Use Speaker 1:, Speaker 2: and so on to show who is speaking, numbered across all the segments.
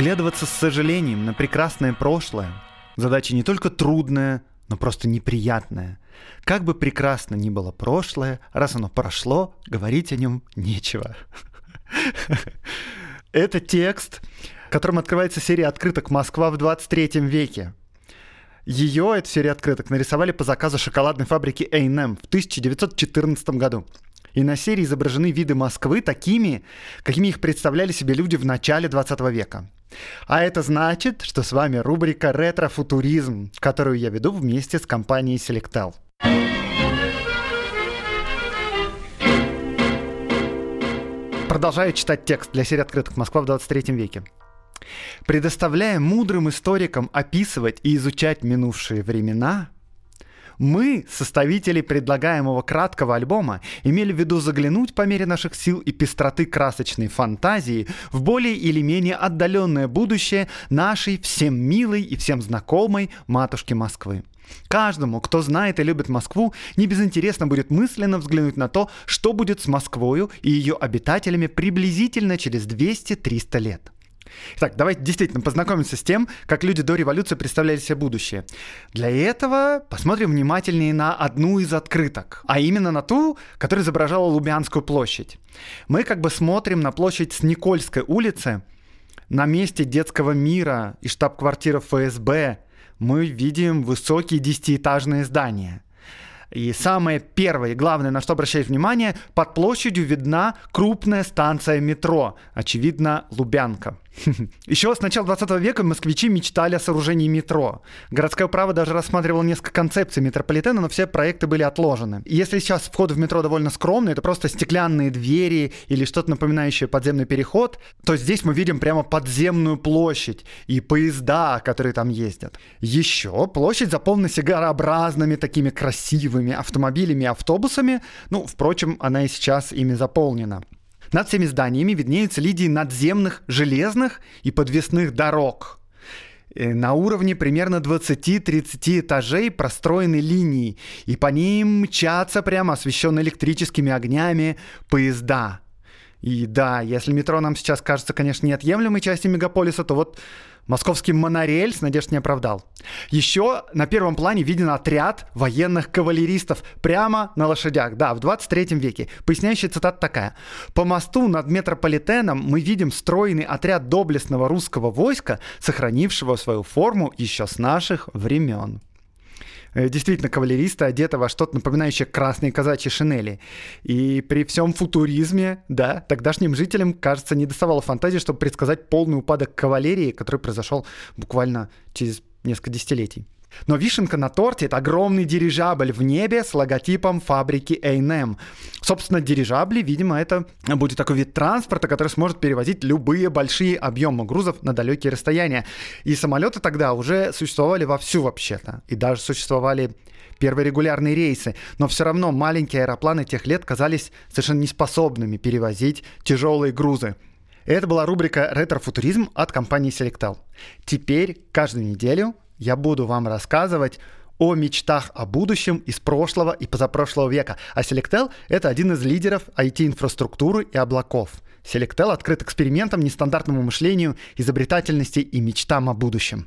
Speaker 1: Оглядываться с сожалением на прекрасное прошлое – задача не только трудная, но просто неприятная. Как бы прекрасно ни было прошлое, раз оно прошло, говорить о нем нечего. Это текст, которым открывается серия открыток «Москва в 23 веке». Ее, эту серию открыток, нарисовали по заказу шоколадной фабрики A&M в 1914 году. И на серии изображены виды Москвы такими, какими их представляли себе люди в начале 20 века. А это значит, что с вами рубрика «Ретро-футуризм», которую я веду вместе с компанией Selectel. Продолжаю читать текст для серии открытых «Москва в 23 веке». Предоставляя мудрым историкам описывать и изучать минувшие времена – мы, составители предлагаемого краткого альбома, имели в виду заглянуть по мере наших сил и пестроты красочной фантазии в более или менее отдаленное будущее нашей всем милой и всем знакомой матушки Москвы. Каждому, кто знает и любит Москву, не безинтересно будет мысленно взглянуть на то, что будет с Москвою и ее обитателями приблизительно через 200-300 лет. Итак, давайте действительно познакомимся с тем, как люди до революции представляли себе будущее. Для этого посмотрим внимательнее на одну из открыток, а именно на ту, которая изображала Лубянскую площадь. Мы как бы смотрим на площадь с Никольской улицы, на месте детского мира и штаб-квартиры ФСБ мы видим высокие десятиэтажные здания – и самое первое и главное, на что обращать внимание, под площадью видна крупная станция метро, очевидно, Лубянка. Еще с начала 20 века москвичи мечтали о сооружении метро. Городское право даже рассматривало несколько концепций метрополитена, но все проекты были отложены. И если сейчас вход в метро довольно скромный, это просто стеклянные двери или что-то напоминающее подземный переход, то здесь мы видим прямо подземную площадь и поезда, которые там ездят. Еще площадь заполнена сигарообразными такими красивыми автомобилями и автобусами. Ну, впрочем, она и сейчас ими заполнена. Над всеми зданиями виднеются линии надземных железных и подвесных дорог. Э, на уровне примерно 20-30 этажей простроены линии, и по ним мчатся прямо освещенные электрическими огнями поезда. И да, если метро нам сейчас кажется, конечно, неотъемлемой частью мегаполиса, то вот Московский монорельс надежд не оправдал. Еще на первом плане виден отряд военных кавалеристов прямо на лошадях. Да, в 23 веке. Поясняющая цитата такая. «По мосту над метрополитеном мы видим стройный отряд доблестного русского войска, сохранившего свою форму еще с наших времен». Э, действительно кавалеристы одеты во что-то напоминающее красные казачьи шинели. И при всем футуризме, да, тогдашним жителям, кажется, не доставало фантазии, чтобы предсказать полный упадок кавалерии, который произошел буквально через несколько десятилетий. Но вишенка на торте — это огромный дирижабль в небе с логотипом фабрики A&M. Собственно, дирижабли, видимо, это будет такой вид транспорта, который сможет перевозить любые большие объемы грузов на далекие расстояния. И самолеты тогда уже существовали вовсю вообще-то. И даже существовали первые регулярные рейсы, но все равно маленькие аэропланы тех лет казались совершенно неспособными перевозить тяжелые грузы. Это была рубрика «Ретро-футуризм» от компании Selectal. Теперь каждую неделю я буду вам рассказывать о мечтах о будущем из прошлого и позапрошлого века. А Selectel — это один из лидеров IT-инфраструктуры и облаков. Selectel открыт экспериментам, нестандартному мышлению, изобретательности и мечтам о будущем.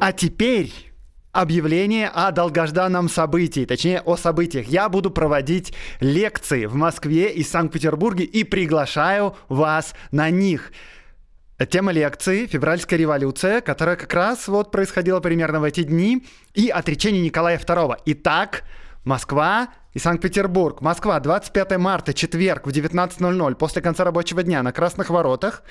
Speaker 1: А теперь объявление о долгожданном событии, точнее о событиях. Я буду проводить лекции в Москве и Санкт-Петербурге и приглашаю вас на них. Тема лекции «Февральская революция», которая как раз вот происходила примерно в эти дни, и отречение Николая II. Итак, Москва и Санкт-Петербург. Москва, 25 марта, четверг в 19.00, после конца рабочего дня на Красных Воротах.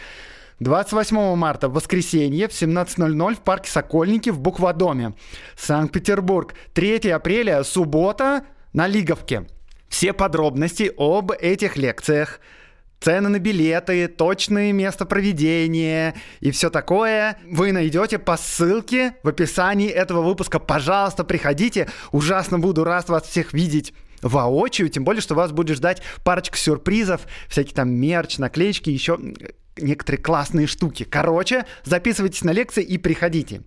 Speaker 1: 28 марта, воскресенье, в 17.00 в парке Сокольники в Букводоме. Санкт-Петербург. 3 апреля, суббота, на Лиговке. Все подробности об этих лекциях, цены на билеты, точные места проведения и все такое вы найдете по ссылке в описании этого выпуска. Пожалуйста, приходите. Ужасно буду рад вас всех видеть воочию, тем более, что вас будет ждать парочка сюрпризов, всякие там мерч, наклеечки, еще некоторые классные штуки. Короче, записывайтесь на лекции и приходите.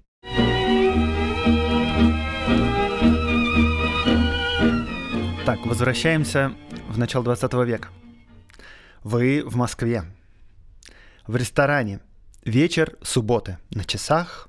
Speaker 1: Так, возвращаемся в начало 20 века. Вы в Москве. В ресторане. Вечер субботы. На часах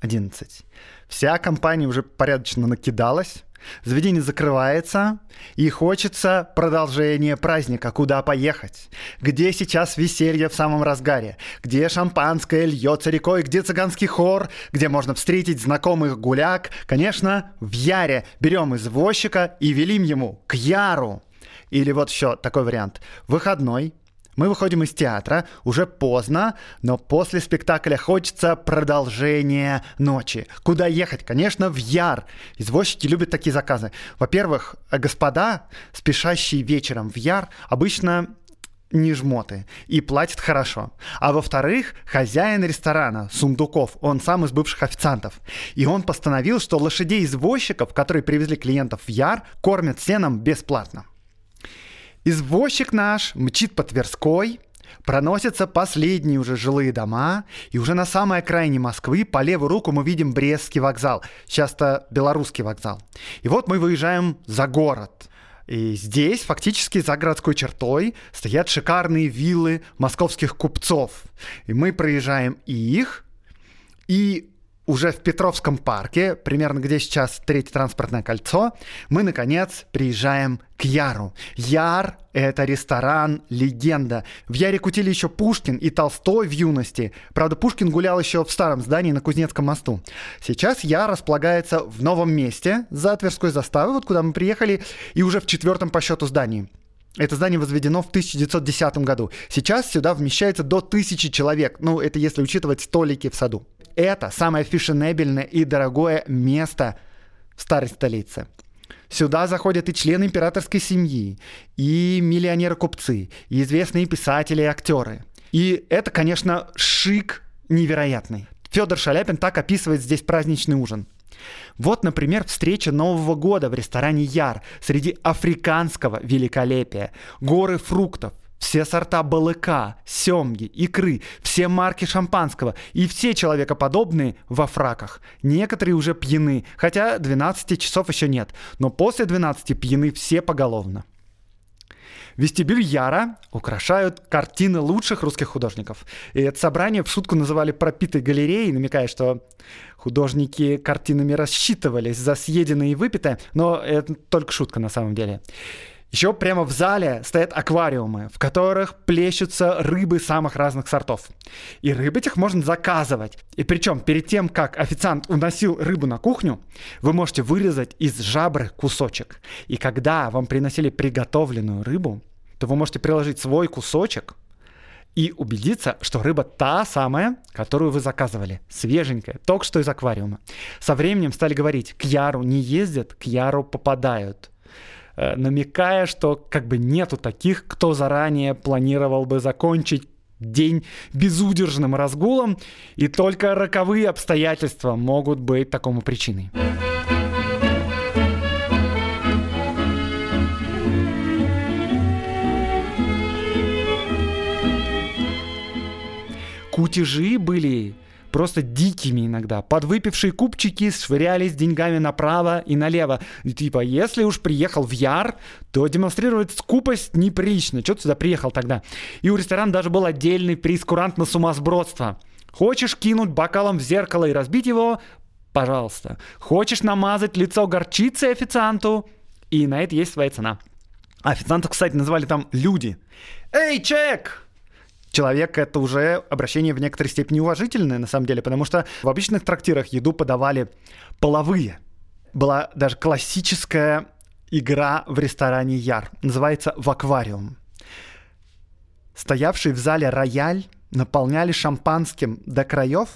Speaker 1: 11. Вся компания уже порядочно накидалась. Заведение закрывается, и хочется продолжения праздника. Куда поехать? Где сейчас веселье в самом разгаре? Где шампанское льется рекой? Где цыганский хор? Где можно встретить знакомых гуляк? Конечно, в Яре. Берем извозчика и велим ему к Яру. Или вот еще такой вариант. Выходной, мы выходим из театра, уже поздно, но после спектакля хочется продолжения ночи. Куда ехать? Конечно, в Яр. Извозчики любят такие заказы. Во-первых, господа, спешащие вечером в Яр, обычно не жмоты и платят хорошо. А во-вторых, хозяин ресторана, Сундуков, он сам из бывших официантов. И он постановил, что лошадей-извозчиков, которые привезли клиентов в Яр, кормят сеном бесплатно. Извозчик наш мчит по Тверской, проносятся последние уже жилые дома, и уже на самой окраине Москвы по левую руку мы видим Брестский вокзал, часто белорусский вокзал. И вот мы выезжаем за город. И здесь, фактически за городской чертой, стоят шикарные виллы московских купцов. И мы проезжаем их, и уже в Петровском парке, примерно где сейчас третье транспортное кольцо, мы, наконец, приезжаем к Яру. Яр — это ресторан, легенда. В Яре кутили еще Пушкин и Толстой в юности. Правда, Пушкин гулял еще в старом здании на Кузнецком мосту. Сейчас Яр располагается в новом месте, за Тверской заставой, вот куда мы приехали, и уже в четвертом по счету здании. Это здание возведено в 1910 году. Сейчас сюда вмещается до тысячи человек. Ну, это если учитывать столики в саду. Это самое фешенебельное и дорогое место в старой столице. Сюда заходят и члены императорской семьи, и миллионеры-купцы, и известные писатели и актеры. И это, конечно, шик невероятный. Федор Шаляпин так описывает здесь праздничный ужин. Вот, например, встреча Нового года в ресторане Яр среди африканского великолепия. Горы фруктов, все сорта балыка, семги, икры, все марки шампанского и все человекоподобные во фраках. Некоторые уже пьяны, хотя 12 часов еще нет, но после 12 пьяны все поголовно. Вестибюль Яра украшают картины лучших русских художников. И это собрание в шутку называли пропитой галереей, намекая, что художники картинами рассчитывались за съеденное и выпитое, но это только шутка на самом деле. Еще прямо в зале стоят аквариумы, в которых плещутся рыбы самых разных сортов. И рыб этих можно заказывать. И причем перед тем, как официант уносил рыбу на кухню, вы можете вырезать из жабры кусочек. И когда вам приносили приготовленную рыбу, то вы можете приложить свой кусочек и убедиться, что рыба та самая, которую вы заказывали, свеженькая, только что из аквариума. Со временем стали говорить, к Яру не ездят, к Яру попадают. Э, намекая, что как бы нету таких, кто заранее планировал бы закончить день безудержным разгулом, и только роковые обстоятельства могут быть такому причиной. Кутежи были просто дикими иногда. Подвыпившие купчики швырялись деньгами направо и налево. И типа, если уж приехал в Яр, то демонстрировать скупость неприлично. Что ты сюда приехал тогда? И у ресторана даже был отдельный прескурант на сумасбродство. Хочешь кинуть бокалом в зеркало и разбить его? Пожалуйста. Хочешь намазать лицо горчицей официанту? И на это есть своя цена. Официантов, кстати, называли там люди. «Эй, чек!» Человек это уже обращение в некоторой степени уважительное, на самом деле, потому что в обычных трактирах еду подавали половые. Была даже классическая игра в ресторане Яр. Называется «В аквариум». Стоявший в зале рояль наполняли шампанским до краев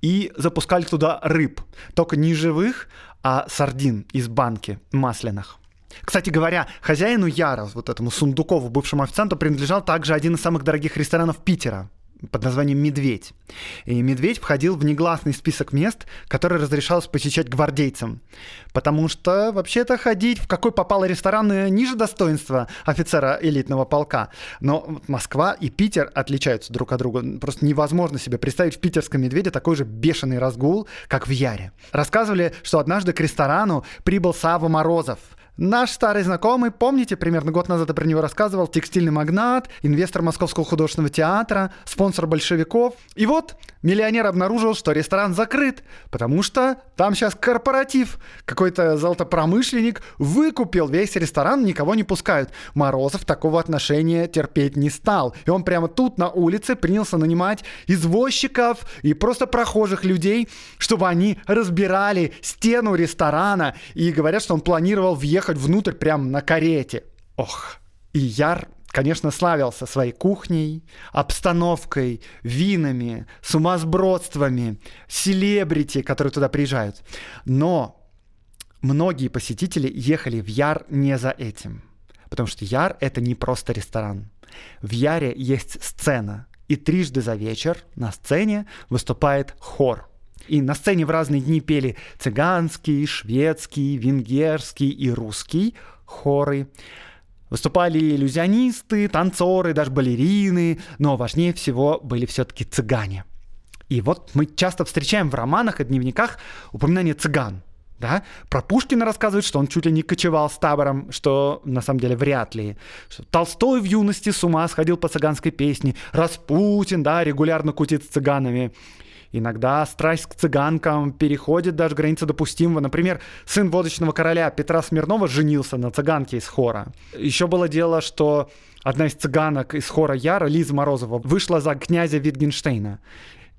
Speaker 1: и запускали туда рыб. Только не живых, а сардин из банки масляных. Кстати говоря, хозяину Яра, вот этому Сундукову, бывшему официанту, принадлежал также один из самых дорогих ресторанов Питера под названием «Медведь». И «Медведь» входил в негласный список мест, которые разрешалось посещать гвардейцам. Потому что, вообще-то, ходить в какой попало ресторан э, ниже достоинства офицера элитного полка. Но Москва и Питер отличаются друг от друга. Просто невозможно себе представить в питерском «Медведе» такой же бешеный разгул, как в Яре. Рассказывали, что однажды к ресторану прибыл Сава Морозов – Наш старый знакомый, помните, примерно год назад я про него рассказывал, текстильный магнат, инвестор Московского художественного театра, спонсор большевиков. И вот миллионер обнаружил, что ресторан закрыт, потому что там сейчас корпоратив. Какой-то золотопромышленник выкупил весь ресторан, никого не пускают. Морозов такого отношения терпеть не стал. И он прямо тут на улице принялся нанимать извозчиков и просто прохожих людей, чтобы они разбирали стену ресторана. И говорят, что он планировал въехать въехать внутрь прямо на карете. Ох, и Яр конечно, славился своей кухней, обстановкой, винами, сумасбродствами, селебрити, которые туда приезжают. Но многие посетители ехали в Яр не за этим. Потому что Яр — это не просто ресторан. В Яре есть сцена, и трижды за вечер на сцене выступает хор. И на сцене в разные дни пели цыганский, шведский, венгерский и русский хоры. Выступали иллюзионисты, танцоры, даже балерины, но важнее всего были все-таки цыгане. И вот мы часто встречаем в романах и дневниках упоминание цыган. Да? Про Пушкина рассказывают, что он чуть ли не кочевал с табором, что на самом деле вряд ли. Что Толстой в юности с ума сходил по цыганской песне. Распутин, да, регулярно кутит с цыганами. Иногда страсть к цыганкам переходит даже границы допустимого. Например, сын водочного короля Петра Смирнова женился на цыганке из хора. Еще было дело, что одна из цыганок из хора Яра, Лиза Морозова, вышла за князя Витгенштейна.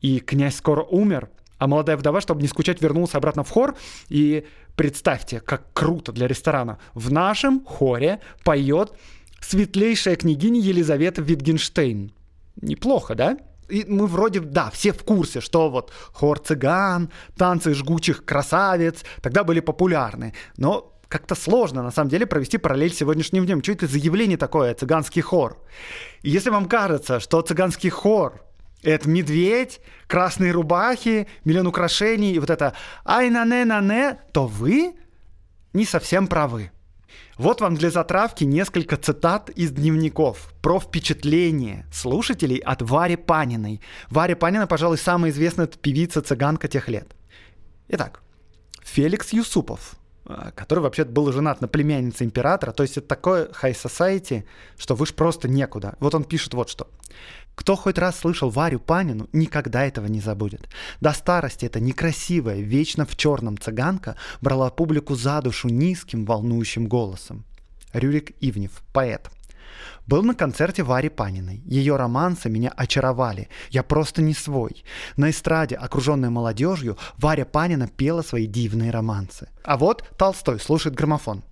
Speaker 1: И князь скоро умер, а молодая вдова, чтобы не скучать, вернулась обратно в хор. И представьте, как круто для ресторана. В нашем хоре поет светлейшая княгиня Елизавета Витгенштейн. Неплохо, да? И мы вроде, да, все в курсе, что вот хор цыган, танцы жгучих красавец тогда были популярны. Но как-то сложно, на самом деле, провести параллель с сегодняшним днем. Что это за явление такое, цыганский хор? И если вам кажется, что цыганский хор — это медведь, красные рубахи, миллион украшений и вот это «ай-на-не-на-не», то вы не совсем правы. Вот вам для затравки несколько цитат из дневников про впечатление слушателей от Вари Паниной. Варя Панина, пожалуй, самая известная певица-цыганка тех лет. Итак, Феликс Юсупов, а, который вообще-то был женат на племяннице императора, то есть это такое high society, что выше просто некуда. Вот он пишет вот что. Кто хоть раз слышал Варю Панину, никогда этого не забудет. До старости эта некрасивая, вечно в черном цыганка брала публику за душу низким, волнующим голосом. Рюрик Ивнев, поэт. Был на концерте Вари Паниной. Ее романсы меня очаровали. Я просто не свой. На эстраде, окруженной молодежью, Варя Панина пела свои дивные романсы. А вот Толстой слушает граммофон.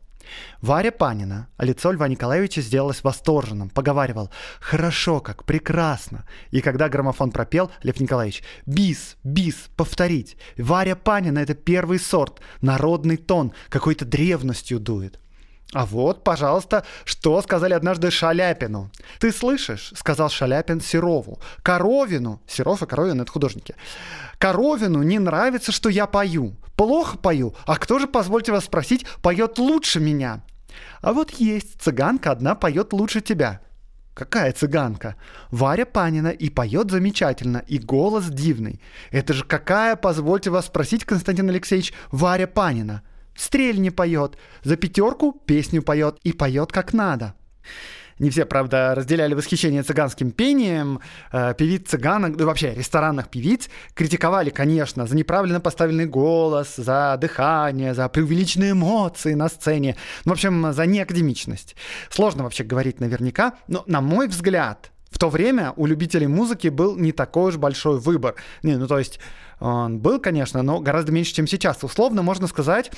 Speaker 1: Варя Панина, а лицо Льва Николаевича сделалось восторженным, поговаривал «Хорошо как, прекрасно». И когда граммофон пропел, Лев Николаевич «Бис, бис, повторить». Варя Панина — это первый сорт, народный тон, какой-то древностью дует. А вот, пожалуйста, что сказали однажды Шаляпину. «Ты слышишь?» — сказал Шаляпин Серову. «Коровину...» Серов и Коровин — это художники. «Коровину не нравится, что я пою. Плохо пою. А кто же, позвольте вас спросить, поет лучше меня?» А вот есть цыганка одна поет лучше тебя. Какая цыганка? Варя Панина и поет замечательно, и голос дивный. Это же какая, позвольте вас спросить, Константин Алексеевич, Варя Панина? Стрельни поет, за пятерку песню поет и поет как надо. Не все, правда, разделяли восхищение цыганским пением. Э, певиц цыганок, да вообще ресторанных певиц, критиковали, конечно, за неправильно поставленный голос, за дыхание, за преувеличенные эмоции на сцене. Ну, в общем, за неакадемичность. Сложно вообще говорить наверняка, но, на мой взгляд, в то время у любителей музыки был не такой уж большой выбор. Не, ну то есть он был, конечно, но гораздо меньше, чем сейчас. Условно можно сказать,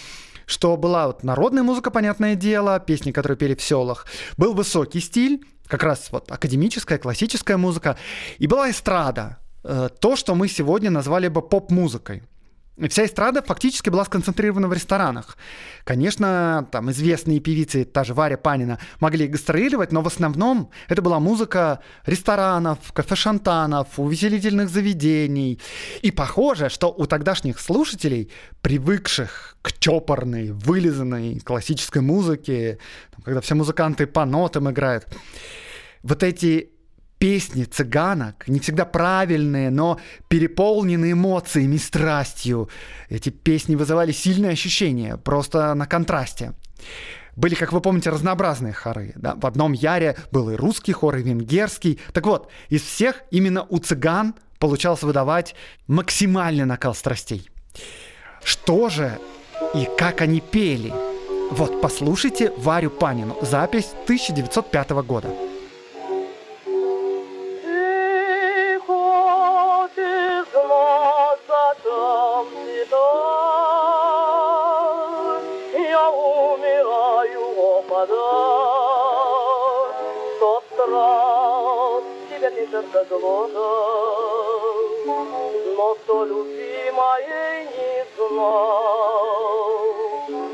Speaker 1: что была вот народная музыка, понятное дело, песни, которые пели в селах, был высокий стиль, как раз вот академическая, классическая музыка, и была эстрада, э, то, что мы сегодня назвали бы поп-музыкой. Вся эстрада фактически была сконцентрирована в ресторанах. Конечно, там известные певицы, та же Варя Панина, могли гастролировать, но в основном это была музыка ресторанов, кафе-шантанов, увеселительных заведений. И похоже, что у тогдашних слушателей, привыкших к чопорной, вылизанной классической музыке, когда все музыканты по нотам играют, вот эти песни цыганок, не всегда правильные, но переполненные эмоциями, страстью. Эти песни вызывали сильные ощущения, просто на контрасте. Были, как вы помните, разнообразные хоры. Да? В одном Яре был и русский хор, и венгерский. Так вот, из всех именно у цыган получалось выдавать максимальный накал страстей. Что же и как они пели? Вот, послушайте Варю Панину. Запись 1905 года.
Speaker 2: Сердце глота, но кто любимой не знал,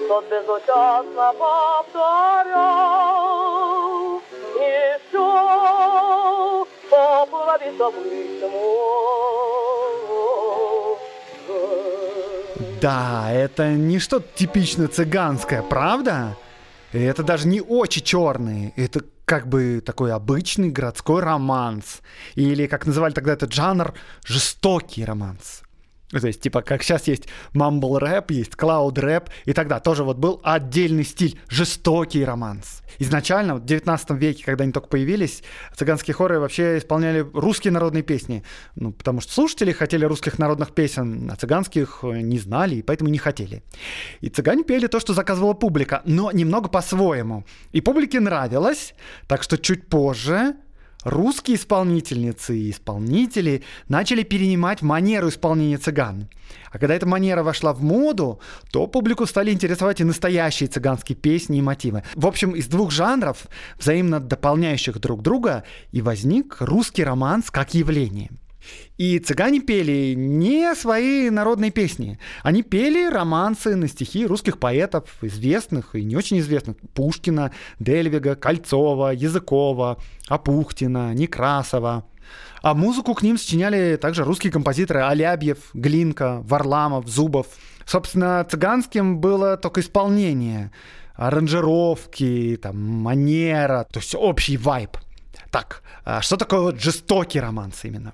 Speaker 2: тот безучастно повторял, еще поплавить обычному.
Speaker 1: Да, это не что-то типично цыганское, правда? это даже не очень черные, это как бы такой обычный городской романс. Или, как называли тогда этот жанр, жестокий романс. То есть, типа, как сейчас есть мамбл рэп, есть клауд рэп, и тогда тоже вот был отдельный стиль, жестокий романс. Изначально, в 19 веке, когда они только появились, цыганские хоры вообще исполняли русские народные песни. Ну, потому что слушатели хотели русских народных песен, а цыганских не знали, и поэтому не хотели. И цыгане пели то, что заказывала публика, но немного по-своему. И публике нравилось, так что чуть позже русские исполнительницы и исполнители начали перенимать манеру исполнения цыган. А когда эта манера вошла в моду, то публику стали интересовать и настоящие цыганские песни и мотивы. В общем, из двух жанров, взаимно дополняющих друг друга, и возник русский романс как явление – и цыгане пели не свои народные песни. Они пели романсы на стихи русских поэтов, известных и не очень известных. Пушкина, Дельвига, Кольцова, Языкова, Апухтина, Некрасова. А музыку к ним сочиняли также русские композиторы Алябьев, Глинка, Варламов, Зубов. Собственно, цыганским было только исполнение, аранжировки, там, манера, то есть общий вайб. Так, а что такое вот жестокий романс именно?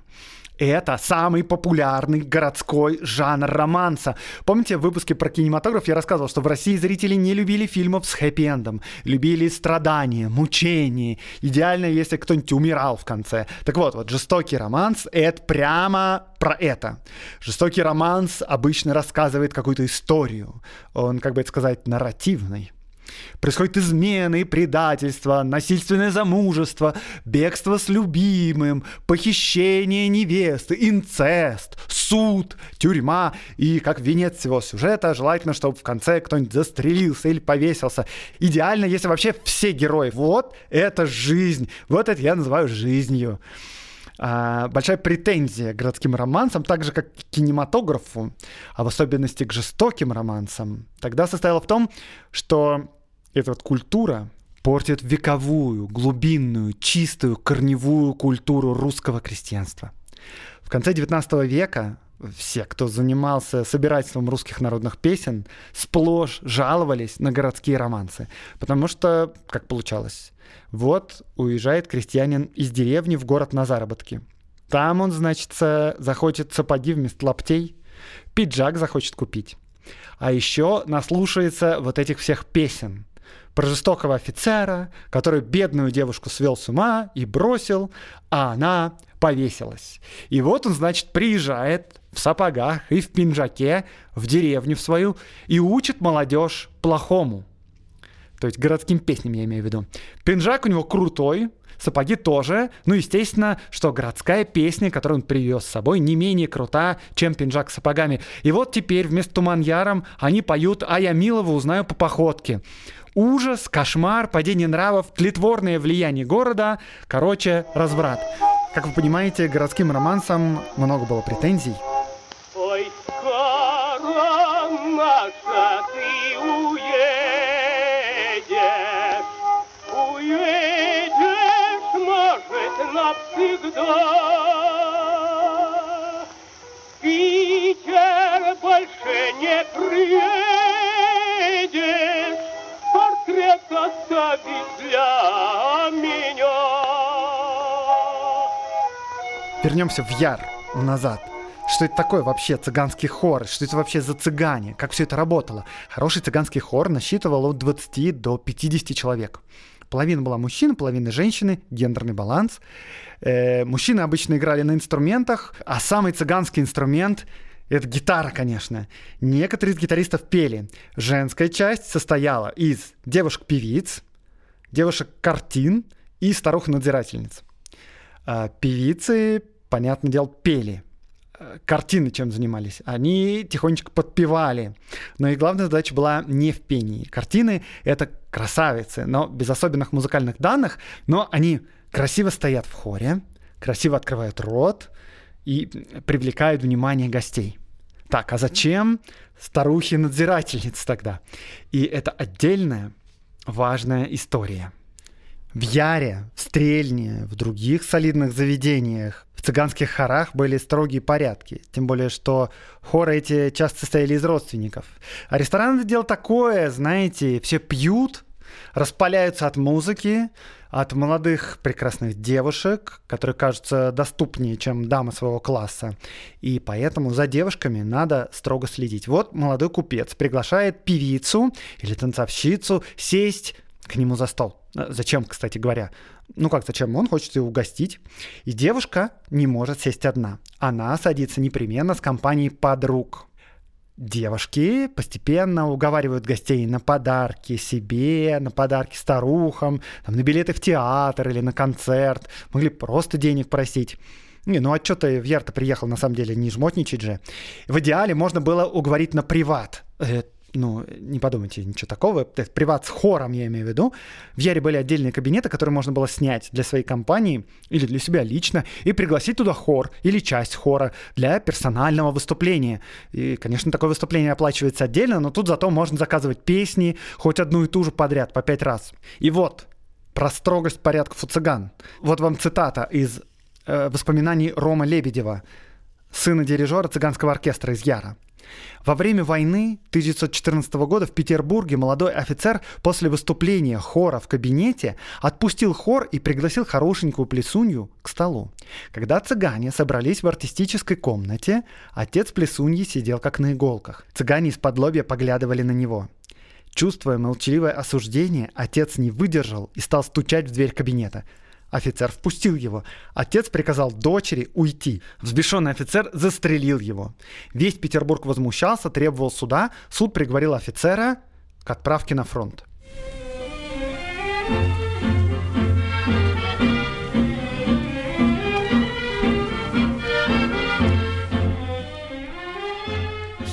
Speaker 1: Это самый популярный городской жанр романса. Помните, в выпуске про кинематограф я рассказывал, что в России зрители не любили фильмов с хэппи-эндом, любили страдания, мучения. Идеально, если кто-нибудь умирал в конце. Так вот, вот жестокий романс — это прямо про это. Жестокий романс обычно рассказывает какую-то историю. Он, как бы это сказать, нарративный. Происходит измены, предательство, насильственное замужество, бегство с любимым, похищение невесты, инцест, суд, тюрьма. И как венец всего сюжета, желательно, чтобы в конце кто-нибудь застрелился или повесился. Идеально, если вообще все герои. Вот это жизнь. Вот это я называю жизнью а, большая претензия к городским романсам, так же как к кинематографу, а в особенности к жестоким романсам, тогда состояла в том, что эта вот культура портит вековую, глубинную, чистую, корневую культуру русского крестьянства. В конце XIX века все, кто занимался собирательством русских народных песен, сплошь жаловались на городские романсы. Потому что, как получалось, вот уезжает крестьянин из деревни в город на заработки. Там он, значит, захочет сапоги вместо лаптей, пиджак захочет купить. А еще наслушается вот этих всех песен – про жестокого офицера, который бедную девушку свел с ума и бросил, а она повесилась. И вот он, значит, приезжает в сапогах и в пинжаке в деревню в свою и учит молодежь плохому. То есть городским песням я имею в виду. Пинжак у него крутой, сапоги тоже. Ну, естественно, что городская песня, которую он привез с собой, не менее крута, чем пинжак с сапогами. И вот теперь вместо Туман Яром они поют «А я милого узнаю по походке». Ужас, кошмар, падение нравов, тлетворное влияние города, короче, разврат. Как вы понимаете, городским романсам много было претензий. Ой, скоро,
Speaker 3: Маша, ты уедешь, уедешь, может, навсегда. Оставить для меня.
Speaker 1: Вернемся в Яр назад. Что это такое вообще цыганский хор? Что это вообще за цыгане? Как все это работало? Хороший цыганский хор насчитывал от 20 до 50 человек. Половина была мужчин, половина женщины, гендерный баланс. Э, мужчины обычно играли на инструментах, а самый цыганский инструмент это гитара, конечно. Некоторые из гитаристов пели. Женская часть состояла из девушек-певиц, девушек-картин и старух-надзирательниц. А певицы, понятное дело, пели картины чем занимались. Они тихонечко подпевали. Но и главная задача была не в пении. Картины — это красавицы, но без особенных музыкальных данных, но они красиво стоят в хоре, красиво открывают рот и привлекают внимание гостей. Так, а зачем старухи-надзирательницы тогда? И это отдельная важная история. В Яре, в Стрельне, в других солидных заведениях в цыганских хорах были строгие порядки. Тем более, что хоры эти часто состояли из родственников. А ресторан это дело такое, знаете, все пьют, распаляются от музыки, от молодых прекрасных девушек, которые кажутся доступнее, чем дамы своего класса. И поэтому за девушками надо строго следить. Вот молодой купец приглашает певицу или танцовщицу сесть к нему за стол. Зачем, кстати говоря? Ну как зачем? Он хочет ее угостить. И девушка не может сесть одна. Она садится непременно с компанией подруг. Девушки постепенно уговаривают гостей на подарки себе, на подарки старухам, там, на билеты в театр или на концерт. Могли просто денег просить. Не, ну а что ты в Ярто приехал, на самом деле, не жмотничать же. В идеале можно было уговорить на приват. Э, ну, не подумайте, ничего такого, это приват с хором, я имею в виду. В Яре были отдельные кабинеты, которые можно было снять для своей компании или для себя лично и пригласить туда хор или часть хора для персонального выступления. И, конечно, такое выступление оплачивается отдельно, но тут зато можно заказывать песни хоть одну и ту же подряд по пять раз. И вот, про строгость порядков у цыган. Вот вам цитата из э, воспоминаний Рома Лебедева, сына дирижера цыганского оркестра из Яра. Во время войны 1914 года в Петербурге молодой офицер после выступления хора в кабинете отпустил хор и пригласил хорошенькую плесунью к столу. Когда цыгане собрались в артистической комнате, отец плесуньи сидел как на иголках. Цыгане из-под лобья поглядывали на него. Чувствуя молчаливое осуждение, отец не выдержал и стал стучать в дверь кабинета. Офицер впустил его. Отец приказал дочери уйти. Взбешенный офицер застрелил его. Весь Петербург возмущался, требовал суда. Суд приговорил офицера к отправке на фронт.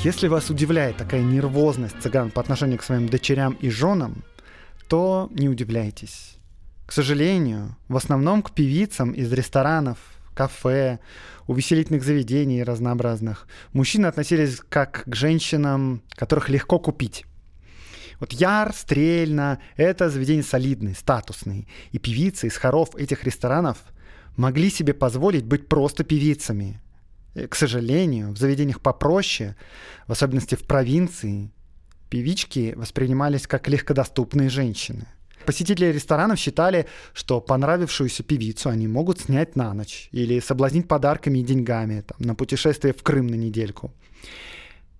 Speaker 1: Если вас удивляет такая нервозность цыган по отношению к своим дочерям и женам, то не удивляйтесь. К сожалению, в основном к певицам из ресторанов, кафе, увеселительных заведений разнообразных мужчины относились как к женщинам, которых легко купить. Вот Яр, Стрельна — это заведения солидные, статусные. И певицы из хоров этих ресторанов могли себе позволить быть просто певицами. И, к сожалению, в заведениях попроще, в особенности в провинции, певички воспринимались как легкодоступные женщины — Посетители ресторанов считали, что понравившуюся певицу они могут снять на ночь или соблазнить подарками и деньгами там, на путешествие в Крым на недельку.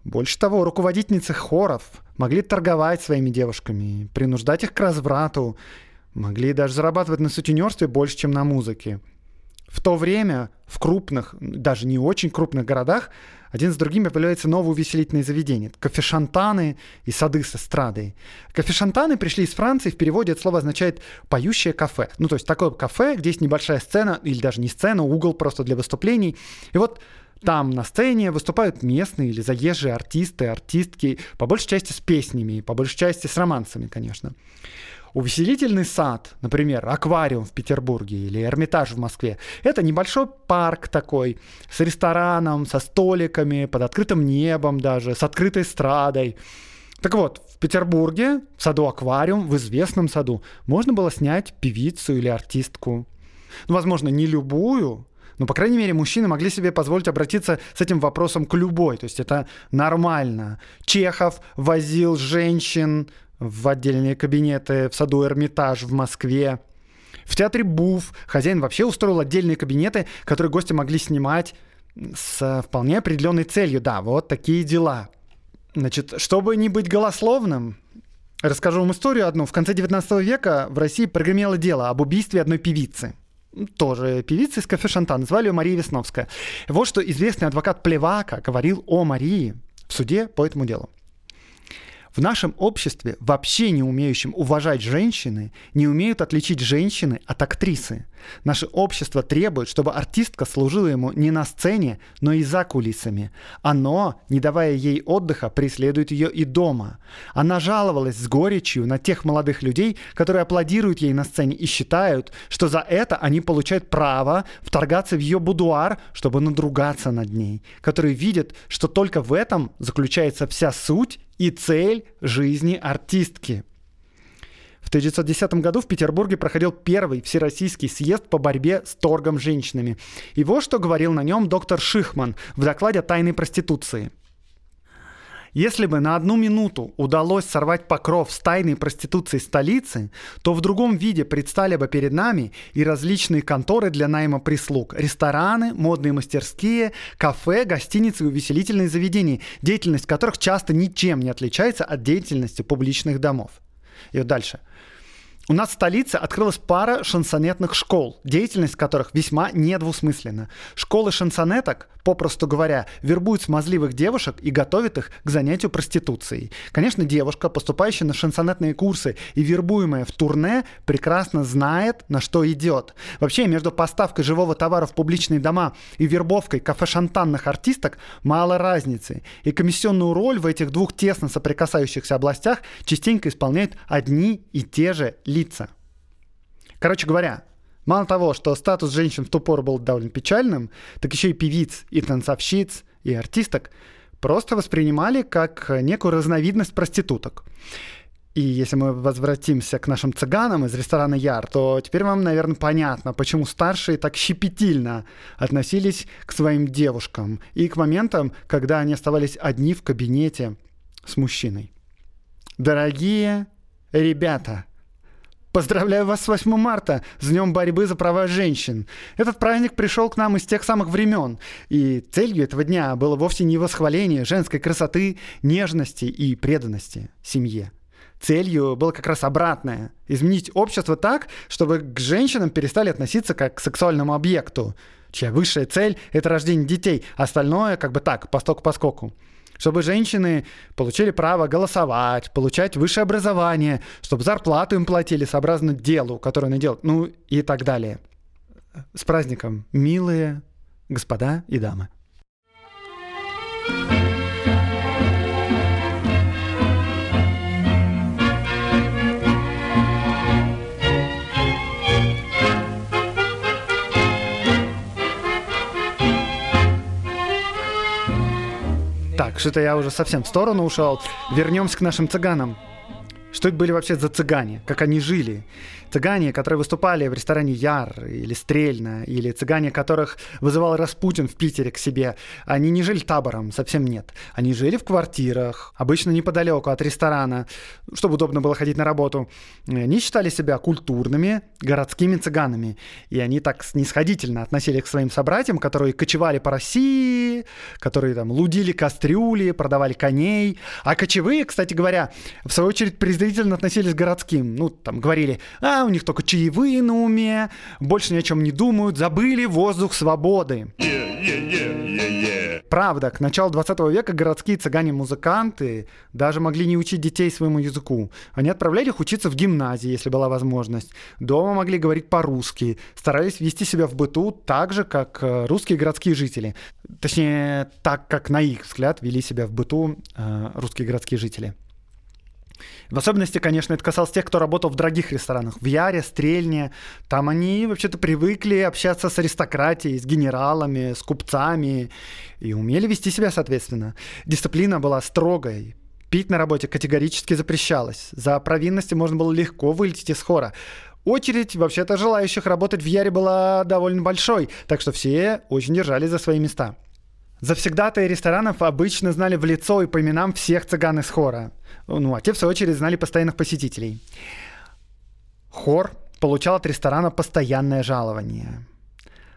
Speaker 1: Больше того, руководительницы хоров могли торговать своими девушками, принуждать их к разврату, могли даже зарабатывать на сутенерстве больше, чем на музыке. В то время в крупных, даже не очень крупных городах один с другим появляются новые увеселительные заведения. Кофешантаны и сады с эстрадой. Кофешантаны пришли из Франции, в переводе это слово означает «поющее кафе». Ну, то есть такое кафе, где есть небольшая сцена, или даже не сцена, угол просто для выступлений. И вот там на сцене выступают местные или заезжие артисты, артистки, по большей части с песнями, по большей части с романсами, конечно. Увеселительный сад, например, аквариум в Петербурге или Эрмитаж в Москве, это небольшой парк такой, с рестораном, со столиками, под открытым небом даже, с открытой эстрадой. Так вот, в Петербурге, в саду аквариум, в известном саду, можно было снять певицу или артистку. Ну, возможно, не любую, но, по крайней мере, мужчины могли себе позволить обратиться с этим вопросом к любой. То есть это нормально. Чехов возил женщин в отдельные кабинеты в саду Эрмитаж в Москве. В театре Буф хозяин вообще устроил отдельные кабинеты, которые гости могли снимать с вполне определенной целью. Да, вот такие дела. Значит, чтобы не быть голословным, расскажу вам историю одну. В конце 19 века в России прогремело дело об убийстве одной певицы. Тоже певицы из кафе Шантан. Звали ее Мария Весновская. Вот что известный адвокат Плевака говорил о Марии в суде по этому делу. В нашем обществе, вообще не умеющем уважать женщины, не умеют отличить женщины от актрисы. Наше общество требует, чтобы артистка служила ему не на сцене, но и за кулисами. Оно, не давая ей отдыха, преследует ее и дома. Она жаловалась с горечью на тех молодых людей, которые аплодируют ей на сцене и считают, что за это они получают право вторгаться в ее будуар, чтобы надругаться над ней, которые видят, что только в этом заключается вся суть и цель жизни артистки. В 1910 году в Петербурге проходил первый всероссийский съезд по борьбе с торгом женщинами. И вот что говорил на нем доктор Шихман в докладе о тайной проституции – если бы на одну минуту удалось сорвать покров с тайной проституции столицы, то в другом виде предстали бы перед нами и различные конторы для найма прислуг, рестораны, модные мастерские, кафе, гостиницы и увеселительные заведения, деятельность которых часто ничем не отличается от деятельности публичных домов. И вот дальше. У нас в столице открылась пара шансонетных школ, деятельность которых весьма недвусмысленна. Школы шансонеток, попросту говоря, вербуют смазливых девушек и готовят их к занятию проституцией. Конечно, девушка, поступающая на шансонетные курсы и вербуемая в турне, прекрасно знает, на что идет. Вообще, между поставкой живого товара в публичные дома и вербовкой кафе-шантанных артисток мало разницы. И комиссионную роль в этих двух тесно соприкасающихся областях частенько исполняют одни и те же лица. Короче говоря, мало того, что статус женщин в ту пору был довольно печальным, так еще и певиц, и танцовщиц, и артисток просто воспринимали как некую разновидность проституток. И если мы возвратимся к нашим цыганам из ресторана Яр, то теперь вам, наверное, понятно, почему старшие так щепетильно относились к своим девушкам и к моментам, когда они оставались одни в кабинете с мужчиной. Дорогие ребята, Поздравляю вас с 8 марта, с Днем борьбы за права женщин. Этот праздник пришел к нам из тех самых времен, и целью этого дня было вовсе не восхваление женской красоты, нежности и преданности семье. Целью было как раз обратное – изменить общество так, чтобы к женщинам перестали относиться как к сексуальному объекту, чья высшая цель – это рождение детей, а остальное как бы так, посток-поскоку чтобы женщины получили право голосовать, получать высшее образование, чтобы зарплату им платили сообразно делу, которое они делают, ну и так далее. С праздником, милые господа и дамы. thank you что-то я уже совсем в сторону ушел. Вернемся к нашим цыганам. Что это были вообще за цыгане? Как они жили? Цыгане, которые выступали в ресторане Яр или Стрельна, или цыгане, которых вызывал Распутин в Питере к себе, они не жили табором, совсем нет. Они жили в квартирах, обычно неподалеку от ресторана, чтобы удобно было ходить на работу. Они считали себя культурными городскими цыганами, и они так снисходительно относились к своим собратьям, которые кочевали по России, которые там лудили кастрюли, продавали коней. А кочевые, кстати говоря, в свою очередь презрительно относились к городским. Ну, там говорили, а, у них только чаевые на уме, больше ни о чем не думают, забыли воздух свободы. Правда, к началу 20 века городские цыгане-музыканты даже могли не учить детей своему языку. Они отправляли их учиться в гимназии, если была возможность. Дома могли говорить по-русски, старались вести себя в быту так же, как э, русские городские жители. Точнее, так, как на их взгляд вели себя в быту э, русские городские жители. В особенности, конечно, это касалось тех, кто работал в дорогих ресторанах. В Яре, Стрельне. Там они вообще-то привыкли общаться с аристократией, с генералами, с купцами. И умели вести себя соответственно. Дисциплина была строгой. Пить на работе категорически запрещалось. За провинности можно было легко вылететь из хора. очередь вообще-то желающих работать в Яре была довольно большой, так что все очень держались за свои места. Завсегдатые ресторанов обычно знали в лицо и по именам всех цыган из хора. Ну, а те, в свою очередь, знали постоянных посетителей. Хор получал от ресторана постоянное жалование.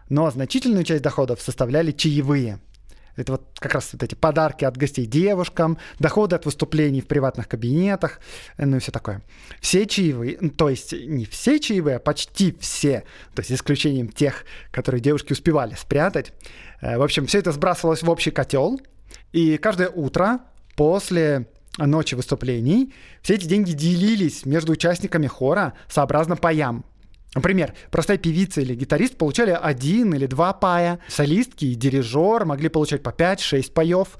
Speaker 1: Но значительную часть доходов составляли чаевые – это вот как раз вот эти подарки от гостей девушкам, доходы от выступлений в приватных кабинетах, э, ну и все такое. Все чаевые, то есть не все чаевые, а почти все, то есть исключением тех, которые девушки успевали спрятать. Э, в общем, все это сбрасывалось в общий котел, и каждое утро после ночи выступлений все эти деньги делились между участниками хора сообразно паям. Например, простая певица или гитарист получали один или два пая, солистки и дирижер могли получать по 5-6 паев,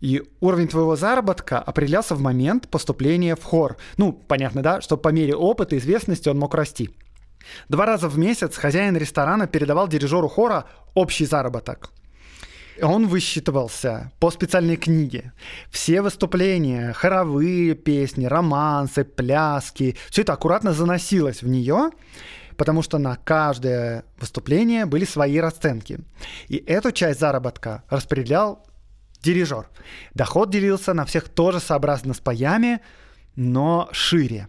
Speaker 1: и уровень твоего заработка определялся в момент поступления в хор. Ну, понятно, да, что по мере опыта и известности он мог расти. Два раза в месяц хозяин ресторана передавал дирижеру хора общий заработок. Он высчитывался по специальной книге. Все выступления, хоровые песни, романсы, пляски, все это аккуратно заносилось в нее, потому что на каждое выступление были свои расценки. И эту часть заработка распределял дирижер. Доход делился на всех тоже сообразно с паями, но шире,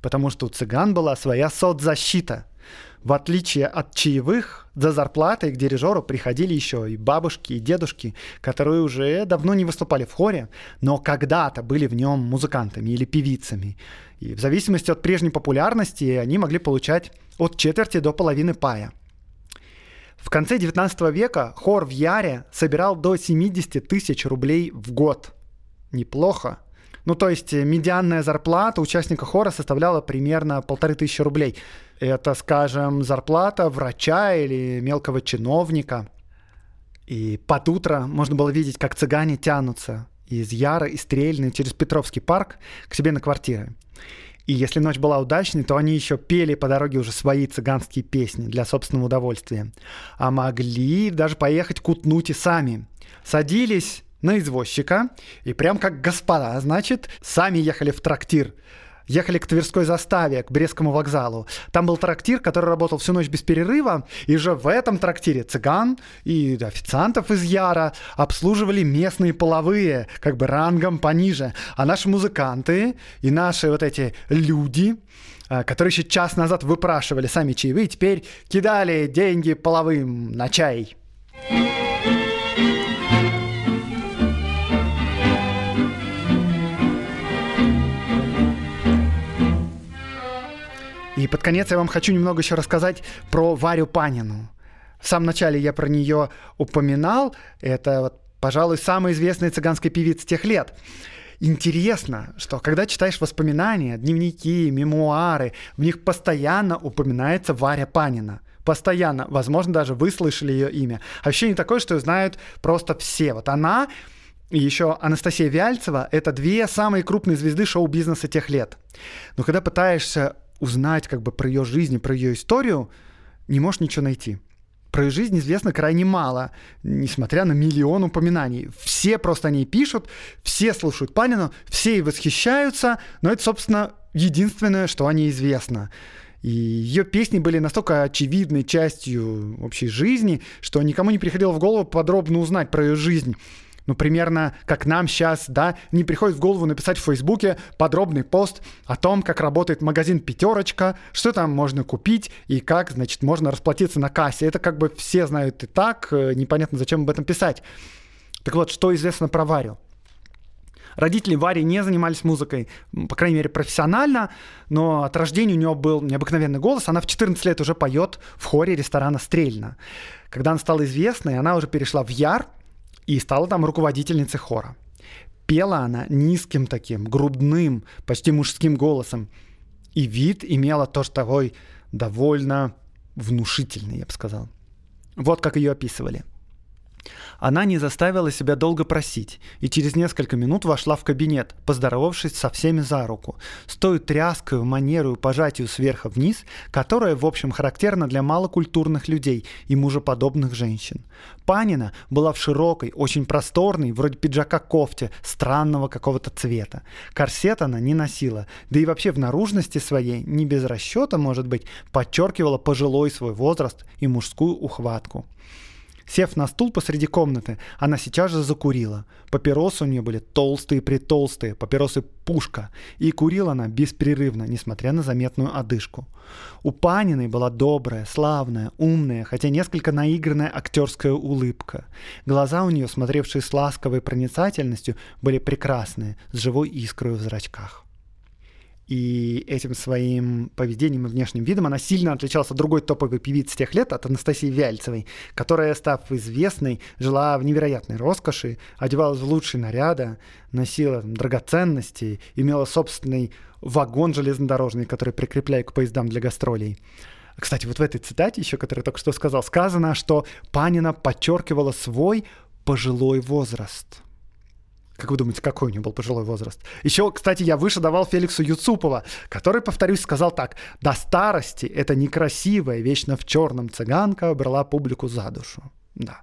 Speaker 1: потому что у цыган была своя соцзащита. В отличие от чаевых, за зарплатой к дирижеру приходили еще и бабушки, и дедушки, которые уже давно не выступали в хоре, но когда-то были в нем музыкантами или певицами. И в зависимости от прежней популярности они могли получать от четверти до половины пая. В конце 19 века хор в Яре собирал до 70 тысяч рублей в год. Неплохо. Ну, то есть медианная зарплата участника хора составляла примерно полторы тысячи рублей. Это, скажем, зарплата врача или мелкого чиновника. И под утро можно было видеть, как цыгане тянутся из Яра и Стрельны через Петровский парк к себе на квартиры. И если ночь была удачной, то они еще пели по дороге уже свои цыганские песни для собственного удовольствия. А могли даже поехать кутнуть и сами. Садились на извозчика и прям как господа, значит, сами ехали в трактир ехали к Тверской заставе, к Брестскому вокзалу. Там был трактир, который работал всю ночь без перерыва, и же в этом трактире цыган и официантов из Яра обслуживали местные половые, как бы рангом пониже. А наши музыканты и наши вот эти люди, а, которые еще час назад выпрашивали сами чаевые, теперь кидали деньги половым на чай. И под конец я вам хочу немного еще рассказать про Варю Панину. В самом начале я про нее упоминал. Это, вот, пожалуй, самая известная цыганская певица тех лет. Интересно, что когда читаешь воспоминания, дневники, мемуары, в них постоянно упоминается Варя Панина. Постоянно. Возможно, даже вы слышали ее имя. Ощущение такое, что знают просто все. Вот она и еще Анастасия Вяльцева — это две самые крупные звезды шоу-бизнеса тех лет. Но когда пытаешься узнать как бы про ее жизнь, про ее историю, не можешь ничего найти. Про ее жизнь известно крайне мало, несмотря на миллион упоминаний. Все просто о ней пишут, все слушают Панину, все ей восхищаются, но это, собственно, единственное, что о ней известно. И ее песни были настолько очевидной частью общей жизни, что никому не приходило в голову подробно узнать про ее жизнь ну, примерно как нам сейчас, да, не приходит в голову написать в Фейсбуке подробный пост о том, как работает магазин «Пятерочка», что там можно купить и как, значит, можно расплатиться на кассе. Это как бы все знают и так, э, непонятно, зачем об этом писать. Так вот, что известно про Варю? Родители Вари не занимались музыкой, по крайней мере, профессионально, но от рождения у нее был необыкновенный голос. Она в 14 лет уже поет в хоре ресторана «Стрельна». Когда она стала известной, она уже перешла в Яр, и стала там руководительницей хора. Пела она низким таким, грудным, почти мужским голосом. И вид имела тоже такой довольно внушительный, я бы сказал. Вот как ее описывали. Она не заставила себя долго просить и через несколько минут вошла в кабинет, поздоровавшись со всеми за руку, с той тряскою манерою пожатию сверху вниз, которая, в общем, характерна для малокультурных людей и мужеподобных женщин. Панина была в широкой, очень просторной, вроде пиджака кофте, странного какого-то цвета. Корсет она не носила, да и вообще в наружности своей, не без расчета, может быть, подчеркивала пожилой свой возраст и мужскую ухватку. Сев на стул посреди комнаты, она сейчас же закурила. Папиросы у нее были толстые-притолстые, папиросы пушка. И курила она беспрерывно, несмотря на заметную одышку. У Паниной была добрая, славная, умная, хотя несколько наигранная актерская улыбка. Глаза у нее, смотревшие с ласковой проницательностью, были прекрасные, с живой искрой в зрачках. И этим своим поведением и внешним видом она сильно отличалась от другой топовой певицы тех лет, от Анастасии Вяльцевой, которая, став известной, жила в невероятной роскоши, одевалась в лучшие наряды, носила там, драгоценности, имела собственный вагон железнодорожный, который прикрепляли к поездам для гастролей. Кстати, вот в этой цитате еще, которую я только что сказал, сказано, что Панина подчеркивала свой пожилой возраст – как вы думаете, какой у него был пожилой возраст? Еще, кстати, я выше давал Феликсу Юцупова, который, повторюсь, сказал так. До старости эта некрасивая, вечно в черном цыганка брала публику за душу. Да.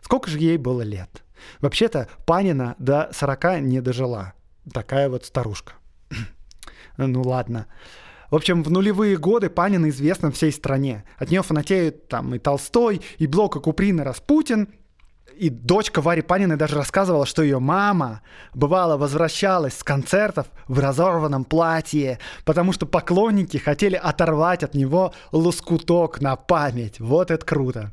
Speaker 1: Сколько же ей было лет? Вообще-то Панина до 40 не дожила. Такая вот старушка. ну ладно. В общем, в нулевые годы Панина известна всей стране. От нее фанатеют там и Толстой, и Блок, и Куприн, и Распутин – и дочка Вари Паниной даже рассказывала, что ее мама бывало возвращалась с концертов в разорванном платье, потому что поклонники хотели оторвать от него лоскуток на память. Вот это круто.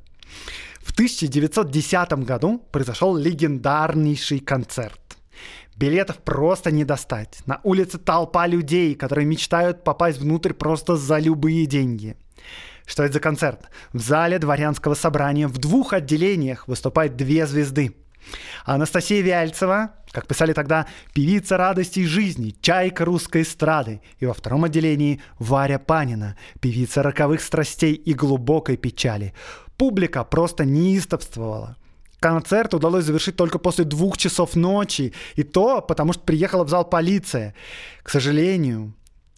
Speaker 1: В 1910 году произошел легендарнейший концерт. Билетов просто не достать. На улице толпа людей, которые мечтают попасть внутрь просто за любые деньги – что это за концерт? В зале дворянского собрания в двух отделениях выступают две звезды. Анастасия Вяльцева, как писали тогда, певица радости и жизни, чайка русской эстрады. И во втором отделении Варя Панина, певица роковых страстей и глубокой печали. Публика просто неистовствовала. Концерт удалось завершить только после двух часов ночи, и то потому, что приехала в зал полиция. К сожалению,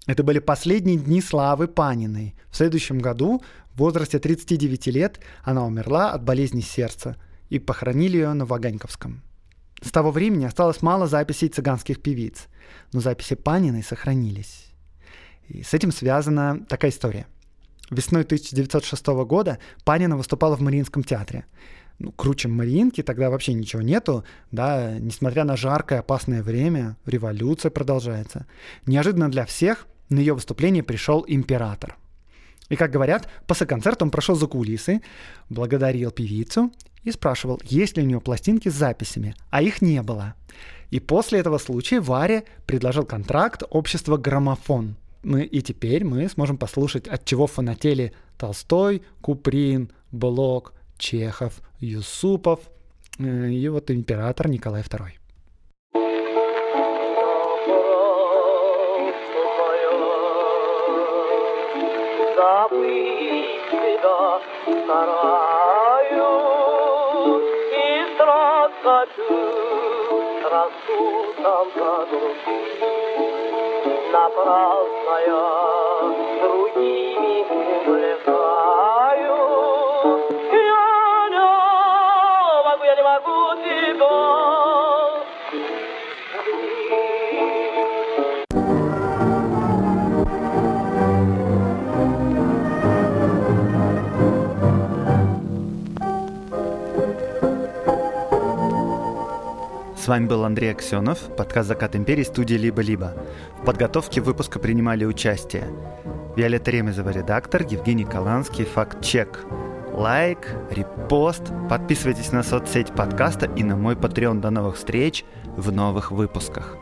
Speaker 1: это были последние дни славы Паниной. В следующем году, в возрасте 39 лет, она умерла от болезни сердца и похоронили ее на Ваганьковском. С того времени осталось мало записей цыганских певиц, но записи Паниной сохранились. И с этим связана такая история. Весной 1906 года Панина выступала в Мариинском театре. Ну, круче Мариинки тогда вообще ничего нету, да, несмотря на жаркое опасное время, революция продолжается. Неожиданно для всех на ее выступление пришел император. И, как говорят, после концерта он прошел за кулисы, благодарил певицу и спрашивал, есть ли у нее пластинки с записями, а их не было. И после этого случая Варе предложил контракт общества «Граммофон». Мы, и теперь мы сможем послушать, от чего фанатели Толстой, Куприн, Блок, Чехов, Юсупов э, и вот император Николай II.
Speaker 2: Забыть тебя стараюсь и страх хочу рассудом заглушить. Напрасно я другими увлекаю.
Speaker 1: С вами был Андрей Аксенов, подкаст «Закат империи» студии «Либо-либо». В подготовке выпуска принимали участие Виолетта Ремезова, редактор, Евгений Каланский, факт-чек. Лайк, репост, подписывайтесь на соцсеть подкаста и на мой Patreon. До новых встреч в новых выпусках.